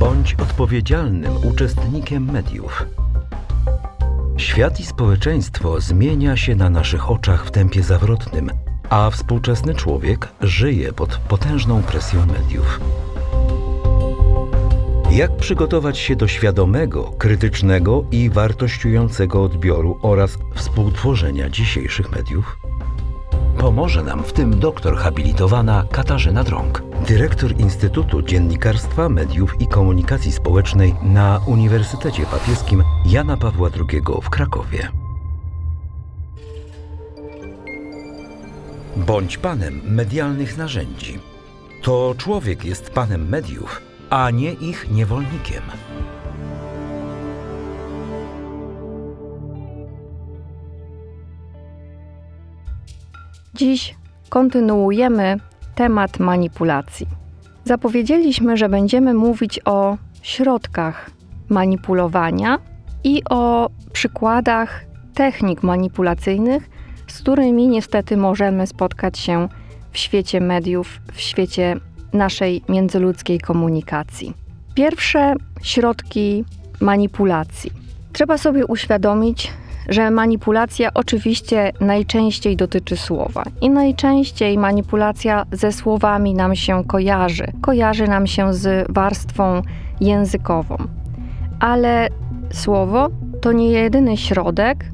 Bądź odpowiedzialnym uczestnikiem mediów. Świat i społeczeństwo zmienia się na naszych oczach w tempie zawrotnym, a współczesny człowiek żyje pod potężną presją mediów. Jak przygotować się do świadomego, krytycznego i wartościującego odbioru oraz współtworzenia dzisiejszych mediów? Pomoże nam w tym doktor habilitowana Katarzyna Drąg, dyrektor Instytutu Dziennikarstwa, Mediów i Komunikacji Społecznej na Uniwersytecie Papieskim Jana Pawła II w Krakowie. Bądź panem medialnych narzędzi. To człowiek jest panem mediów, a nie ich niewolnikiem. Dziś kontynuujemy temat manipulacji. Zapowiedzieliśmy, że będziemy mówić o środkach manipulowania i o przykładach technik manipulacyjnych, z którymi niestety możemy spotkać się w świecie mediów, w świecie naszej międzyludzkiej komunikacji. Pierwsze środki manipulacji. Trzeba sobie uświadomić, że manipulacja oczywiście najczęściej dotyczy słowa i najczęściej manipulacja ze słowami nam się kojarzy. Kojarzy nam się z warstwą językową. Ale słowo to nie jedyny środek,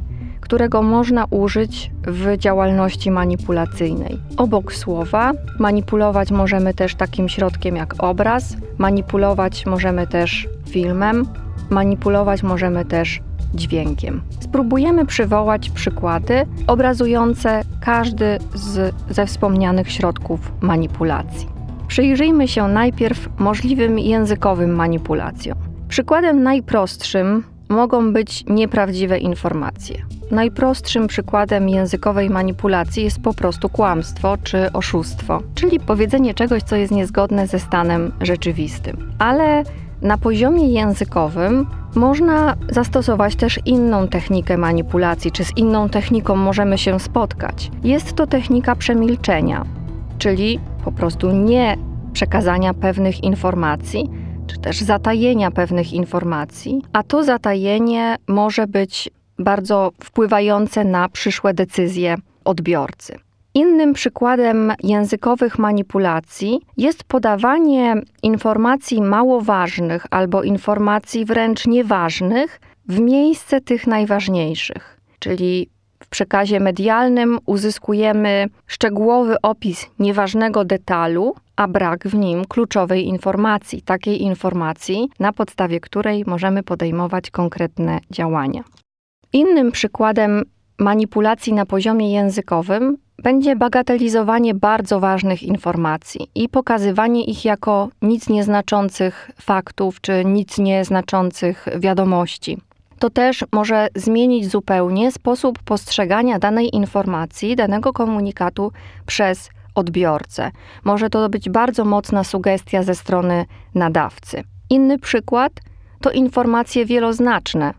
którego można użyć w działalności manipulacyjnej. Obok słowa manipulować możemy też takim środkiem jak obraz, manipulować możemy też filmem, manipulować możemy też dźwiękiem. Spróbujemy przywołać przykłady obrazujące każdy z, ze wspomnianych środków manipulacji. Przyjrzyjmy się najpierw możliwym językowym manipulacjom. Przykładem najprostszym mogą być nieprawdziwe informacje. Najprostszym przykładem językowej manipulacji jest po prostu kłamstwo czy oszustwo, czyli powiedzenie czegoś, co jest niezgodne ze stanem rzeczywistym. Ale na poziomie językowym można zastosować też inną technikę manipulacji, czy z inną techniką możemy się spotkać. Jest to technika przemilczenia, czyli po prostu nie przekazania pewnych informacji, czy też zatajenia pewnych informacji, a to zatajenie może być bardzo wpływające na przyszłe decyzje odbiorcy. Innym przykładem językowych manipulacji jest podawanie informacji mało ważnych albo informacji wręcz nieważnych w miejsce tych najważniejszych. Czyli w przekazie medialnym uzyskujemy szczegółowy opis nieważnego detalu, a brak w nim kluczowej informacji, takiej informacji, na podstawie której możemy podejmować konkretne działania. Innym przykładem manipulacji na poziomie językowym będzie bagatelizowanie bardzo ważnych informacji i pokazywanie ich jako nic nieznaczących faktów czy nic nieznaczących wiadomości. To też może zmienić zupełnie sposób postrzegania danej informacji, danego komunikatu przez odbiorcę. Może to być bardzo mocna sugestia ze strony nadawcy. Inny przykład to informacje wieloznaczne.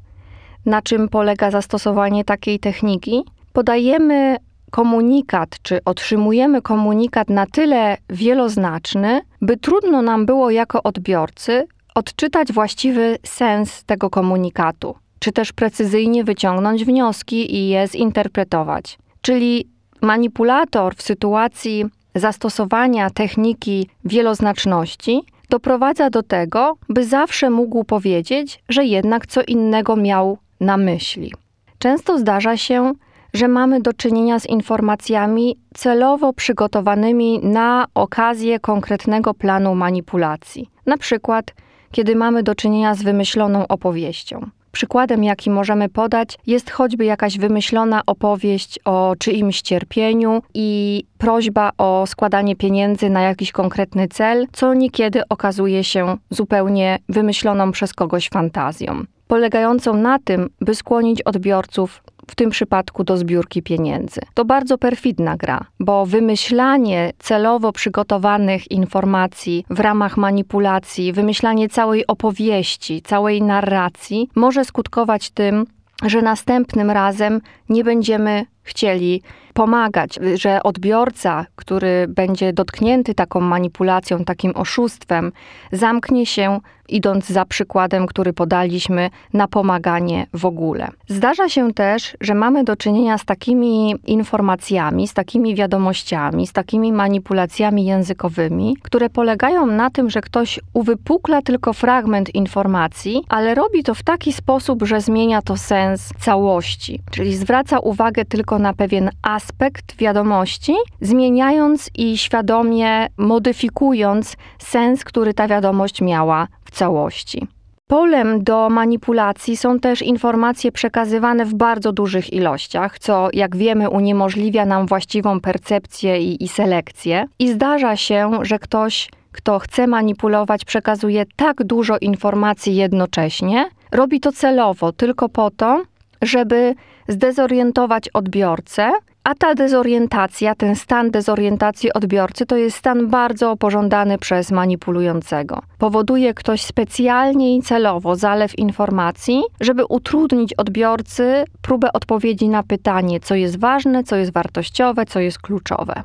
Na czym polega zastosowanie takiej techniki? Podajemy komunikat, czy otrzymujemy komunikat na tyle wieloznaczny, by trudno nam było jako odbiorcy odczytać właściwy sens tego komunikatu, czy też precyzyjnie wyciągnąć wnioski i je zinterpretować. Czyli manipulator w sytuacji zastosowania techniki wieloznaczności doprowadza do tego, by zawsze mógł powiedzieć, że jednak co innego miał na myśli. Często zdarza się, że mamy do czynienia z informacjami celowo przygotowanymi na okazję konkretnego planu manipulacji. Na przykład, kiedy mamy do czynienia z wymyśloną opowieścią. Przykładem, jaki możemy podać, jest choćby jakaś wymyślona opowieść o czyimś cierpieniu i prośba o składanie pieniędzy na jakiś konkretny cel, co niekiedy okazuje się zupełnie wymyśloną przez kogoś fantazją, polegającą na tym, by skłonić odbiorców w tym przypadku do zbiórki pieniędzy. To bardzo perfidna gra, bo wymyślanie celowo przygotowanych informacji w ramach manipulacji, wymyślanie całej opowieści, całej narracji może skutkować tym, że następnym razem nie będziemy chcieli pomagać, że odbiorca, który będzie dotknięty taką manipulacją, takim oszustwem, zamknie się, idąc za przykładem, który podaliśmy, na pomaganie w ogóle. Zdarza się też, że mamy do czynienia z takimi informacjami, z takimi wiadomościami, z takimi manipulacjami językowymi, które polegają na tym, że ktoś uwypukla tylko fragment informacji, ale robi to w taki sposób, że zmienia to sens całości, czyli zwraca uwagę tylko na pewien aspekt wiadomości, zmieniając i świadomie modyfikując sens, który ta wiadomość miała w całości. Polem do manipulacji są też informacje przekazywane w bardzo dużych ilościach, co, jak wiemy, uniemożliwia nam właściwą percepcję i, i selekcję. I zdarza się, że ktoś, kto chce manipulować, przekazuje tak dużo informacji jednocześnie, robi to celowo, tylko po to, żeby zdezorientować odbiorcę, a ta dezorientacja, ten stan dezorientacji odbiorcy, to jest stan bardzo pożądany przez manipulującego. Powoduje ktoś specjalnie i celowo zalew informacji, żeby utrudnić odbiorcy próbę odpowiedzi na pytanie, co jest ważne, co jest wartościowe, co jest kluczowe.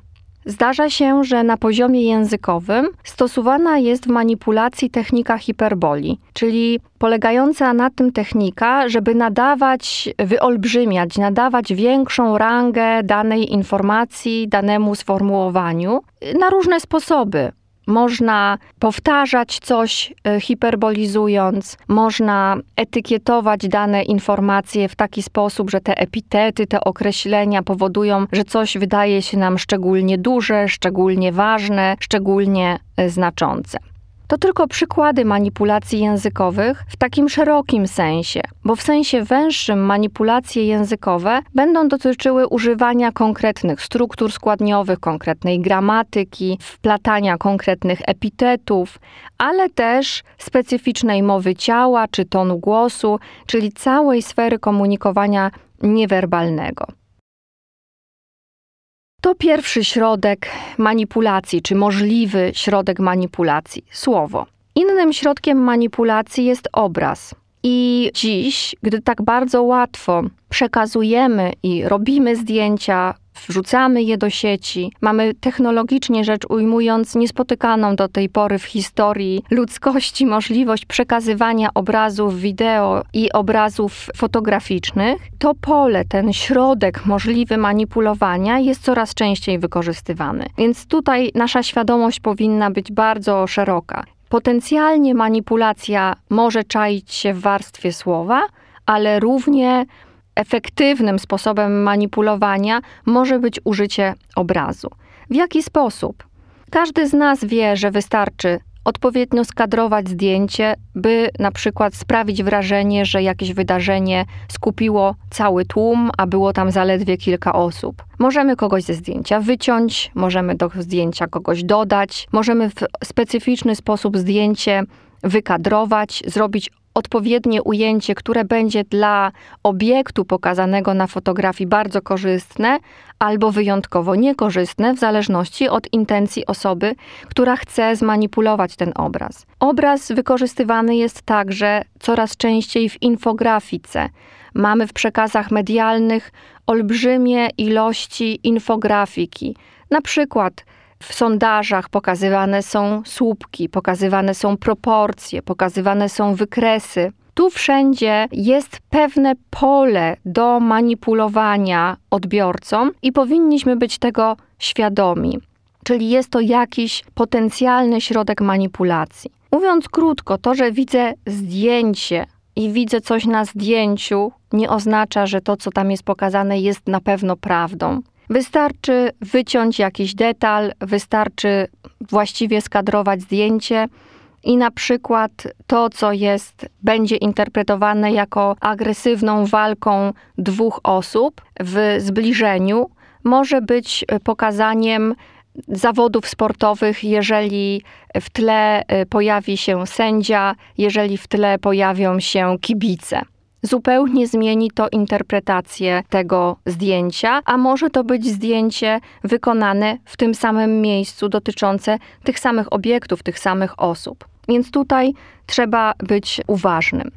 Zdarza się, że na poziomie językowym stosowana jest w manipulacji technika hiperboli, czyli polegająca na tym technika, żeby nadawać, wyolbrzymiać, nadawać większą rangę danej informacji, danemu sformułowaniu na różne sposoby. Można powtarzać coś e, hiperbolizując, można etykietować dane informacje w taki sposób, że te epitety, te określenia powodują, że coś wydaje się nam szczególnie duże, szczególnie ważne, szczególnie e, znaczące. To tylko przykłady manipulacji językowych w takim szerokim sensie, bo w sensie węższym manipulacje językowe będą dotyczyły używania konkretnych struktur składniowych, konkretnej gramatyki, wplatania konkretnych epitetów, ale też specyficznej mowy ciała czy tonu głosu, czyli całej sfery komunikowania niewerbalnego. To pierwszy środek manipulacji, czy możliwy środek manipulacji słowo. Innym środkiem manipulacji jest obraz. I dziś, gdy tak bardzo łatwo przekazujemy i robimy zdjęcia, wrzucamy je do sieci, mamy technologicznie rzecz ujmując niespotykaną do tej pory w historii ludzkości możliwość przekazywania obrazów wideo i obrazów fotograficznych, to pole, ten środek możliwy manipulowania jest coraz częściej wykorzystywany. Więc tutaj nasza świadomość powinna być bardzo szeroka. Potencjalnie manipulacja może czaić się w warstwie słowa, ale równie efektywnym sposobem manipulowania może być użycie obrazu. W jaki sposób? Każdy z nas wie, że wystarczy odpowiednio skadrować zdjęcie, by na przykład sprawić wrażenie, że jakieś wydarzenie skupiło cały tłum, a było tam zaledwie kilka osób. Możemy kogoś ze zdjęcia wyciąć, możemy do zdjęcia kogoś dodać, możemy w specyficzny sposób zdjęcie wykadrować, zrobić odpowiednie ujęcie, które będzie dla obiektu pokazanego na fotografii bardzo korzystne albo wyjątkowo niekorzystne, w zależności od intencji osoby, która chce zmanipulować ten obraz. Obraz wykorzystywany jest także coraz częściej w infografice. Mamy w przekazach medialnych olbrzymie ilości infografiki. Na przykład w sondażach pokazywane są słupki, pokazywane są proporcje, pokazywane są wykresy. Tu wszędzie jest pewne pole do manipulowania odbiorcą i powinniśmy być tego świadomi. Czyli jest to jakiś potencjalny środek manipulacji. Mówiąc krótko, to, że widzę zdjęcie i widzę coś na zdjęciu, nie oznacza, że to, co tam jest pokazane, jest na pewno prawdą. Wystarczy wyciąć jakiś detal, wystarczy właściwie skadrować zdjęcie i na przykład to, co jest, będzie interpretowane jako agresywną walką dwóch osób w zbliżeniu, może być pokazaniem zawodów sportowych, jeżeli w tle y, pojawi się sędzia, jeżeli w tle pojawią się kibice zupełnie zmieni to interpretację tego zdjęcia, a może to być zdjęcie wykonane w tym samym miejscu, dotyczące tych samych obiektów, tych samych osób. Więc tutaj trzeba być uważnym.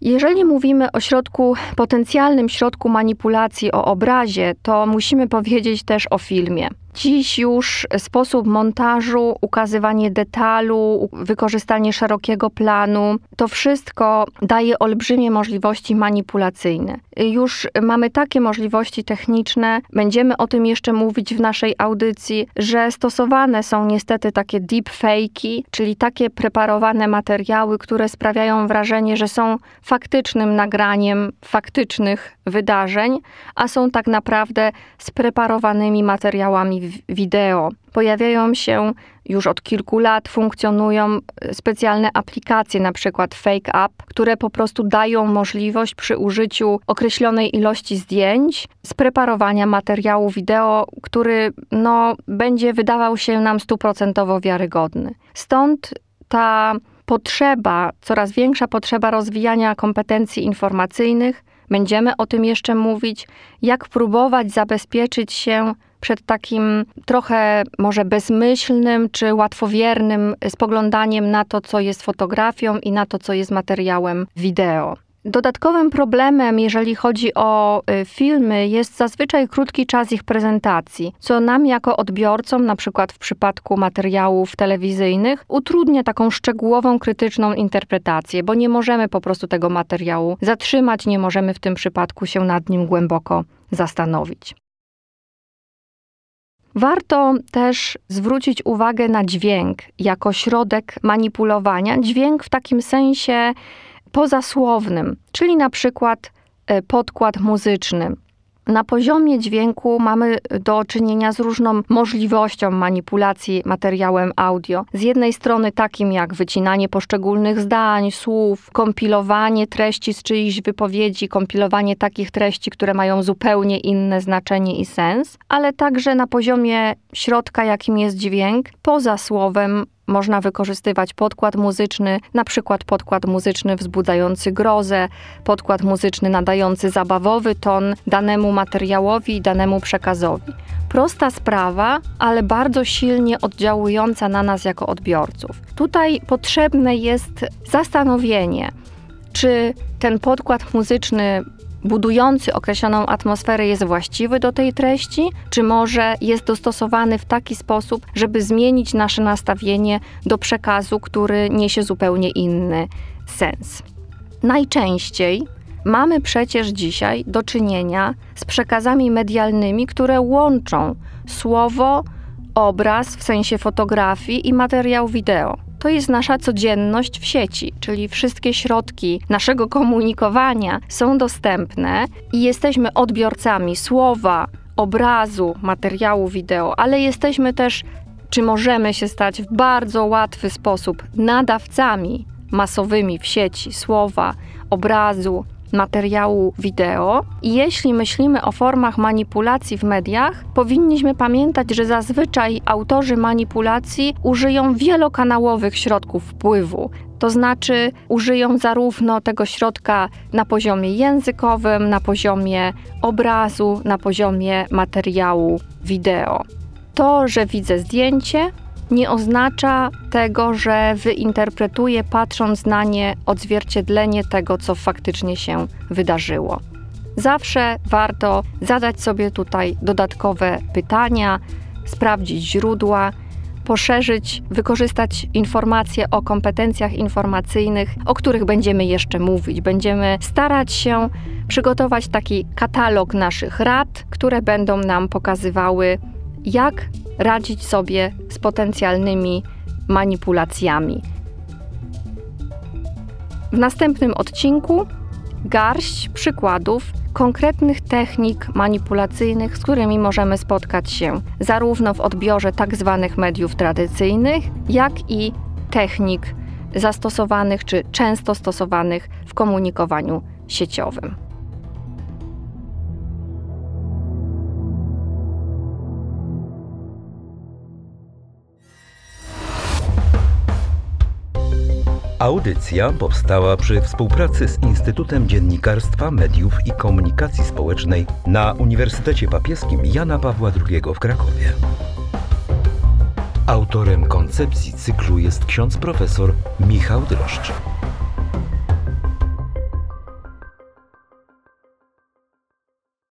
Jeżeli mówimy o środku, potencjalnym środku manipulacji o obrazie, to musimy powiedzieć też o filmie. Dziś już sposób montażu, ukazywanie detalu, wykorzystanie szerokiego planu, to wszystko daje olbrzymie możliwości manipulacyjne. Już mamy takie możliwości techniczne, będziemy o tym jeszcze mówić w naszej audycji, że stosowane są niestety takie deepfake'i, czyli takie preparowane materiały, które sprawiają wrażenie, że są faktycznym nagraniem faktycznych wydarzeń, a są tak naprawdę spreparowanymi materiałami wideo. Pojawiają się już od kilku lat, funkcjonują specjalne aplikacje, na przykład Fake App, które po prostu dają możliwość przy użyciu określonej ilości zdjęć spreparowania materiału wideo, który no, będzie wydawał się nam stuprocentowo wiarygodny. Stąd ta potrzeba, coraz większa potrzeba rozwijania kompetencji informacyjnych. Będziemy o tym jeszcze mówić, jak próbować zabezpieczyć się przed takim trochę może bezmyślnym czy łatwowiernym spoglądaniem na to, co jest fotografią i na to, co jest materiałem wideo. Dodatkowym problemem, jeżeli chodzi o y, filmy, jest zazwyczaj krótki czas ich prezentacji, co nam jako odbiorcom, na przykład w przypadku materiałów telewizyjnych, utrudnia taką szczegółową, krytyczną interpretację, bo nie możemy po prostu tego materiału zatrzymać, nie możemy w tym przypadku się nad nim głęboko zastanowić. Warto też zwrócić uwagę na dźwięk jako środek manipulowania. Dźwięk w takim sensie pozasłownym, czyli na przykład e, podkład muzyczny. Na poziomie dźwięku mamy do czynienia z różną możliwością manipulacji materiałem audio. Z jednej strony takim jak wycinanie poszczególnych zdań, słów, kompilowanie treści z czyichś wypowiedzi, kompilowanie takich treści, które mają zupełnie inne znaczenie i sens, ale także na poziomie środka, jakim jest dźwięk, poza słowem można wykorzystywać podkład muzyczny, na przykład podkład muzyczny wzbudzający grozę, podkład muzyczny nadający zabawowy ton danemu materiałowi i danemu przekazowi. Prosta sprawa, ale bardzo silnie oddziałująca na nas jako odbiorców. Tutaj potrzebne jest zastanowienie, czy ten podkład muzyczny budujący określoną atmosferę jest właściwy do tej treści, czy może jest dostosowany w taki sposób, żeby zmienić nasze nastawienie do przekazu, który niesie zupełnie inny sens. Najczęściej mamy przecież dzisiaj do czynienia z przekazami medialnymi, które łączą słowo, obraz w sensie fotografii i materiał wideo to jest nasza codzienność w sieci, czyli wszystkie środki naszego komunikowania są dostępne i jesteśmy odbiorcami słowa, obrazu, materiału wideo, ale jesteśmy też, czy możemy się stać w bardzo łatwy sposób nadawcami masowymi w sieci słowa, obrazu, materiału wideo. I jeśli myślimy o formach manipulacji w mediach, powinniśmy pamiętać, że zazwyczaj autorzy manipulacji użyją wielokanałowych środków wpływu. To znaczy, użyją zarówno tego środka na poziomie językowym, na poziomie obrazu, na poziomie materiału wideo. To, że widzę zdjęcie, nie oznacza tego, że wyinterpretuję patrząc na nie odzwierciedlenie tego, co faktycznie się wydarzyło. Zawsze warto zadać sobie tutaj dodatkowe pytania, sprawdzić źródła, poszerzyć, wykorzystać informacje o kompetencjach informacyjnych, o których będziemy jeszcze mówić. Będziemy starać się przygotować taki katalog naszych rad, które będą nam pokazywały, jak radzić sobie z potencjalnymi manipulacjami. W następnym odcinku garść przykładów konkretnych technik manipulacyjnych, z którymi możemy spotkać się zarówno w odbiorze tak zwanych mediów tradycyjnych, jak i technik zastosowanych czy często stosowanych w komunikowaniu sieciowym. Audycja powstała przy współpracy z Instytutem Dziennikarstwa, Mediów i Komunikacji Społecznej na Uniwersytecie Papieskim Jana Pawła II w Krakowie. Autorem koncepcji cyklu jest ksiądz profesor Michał Droszcz.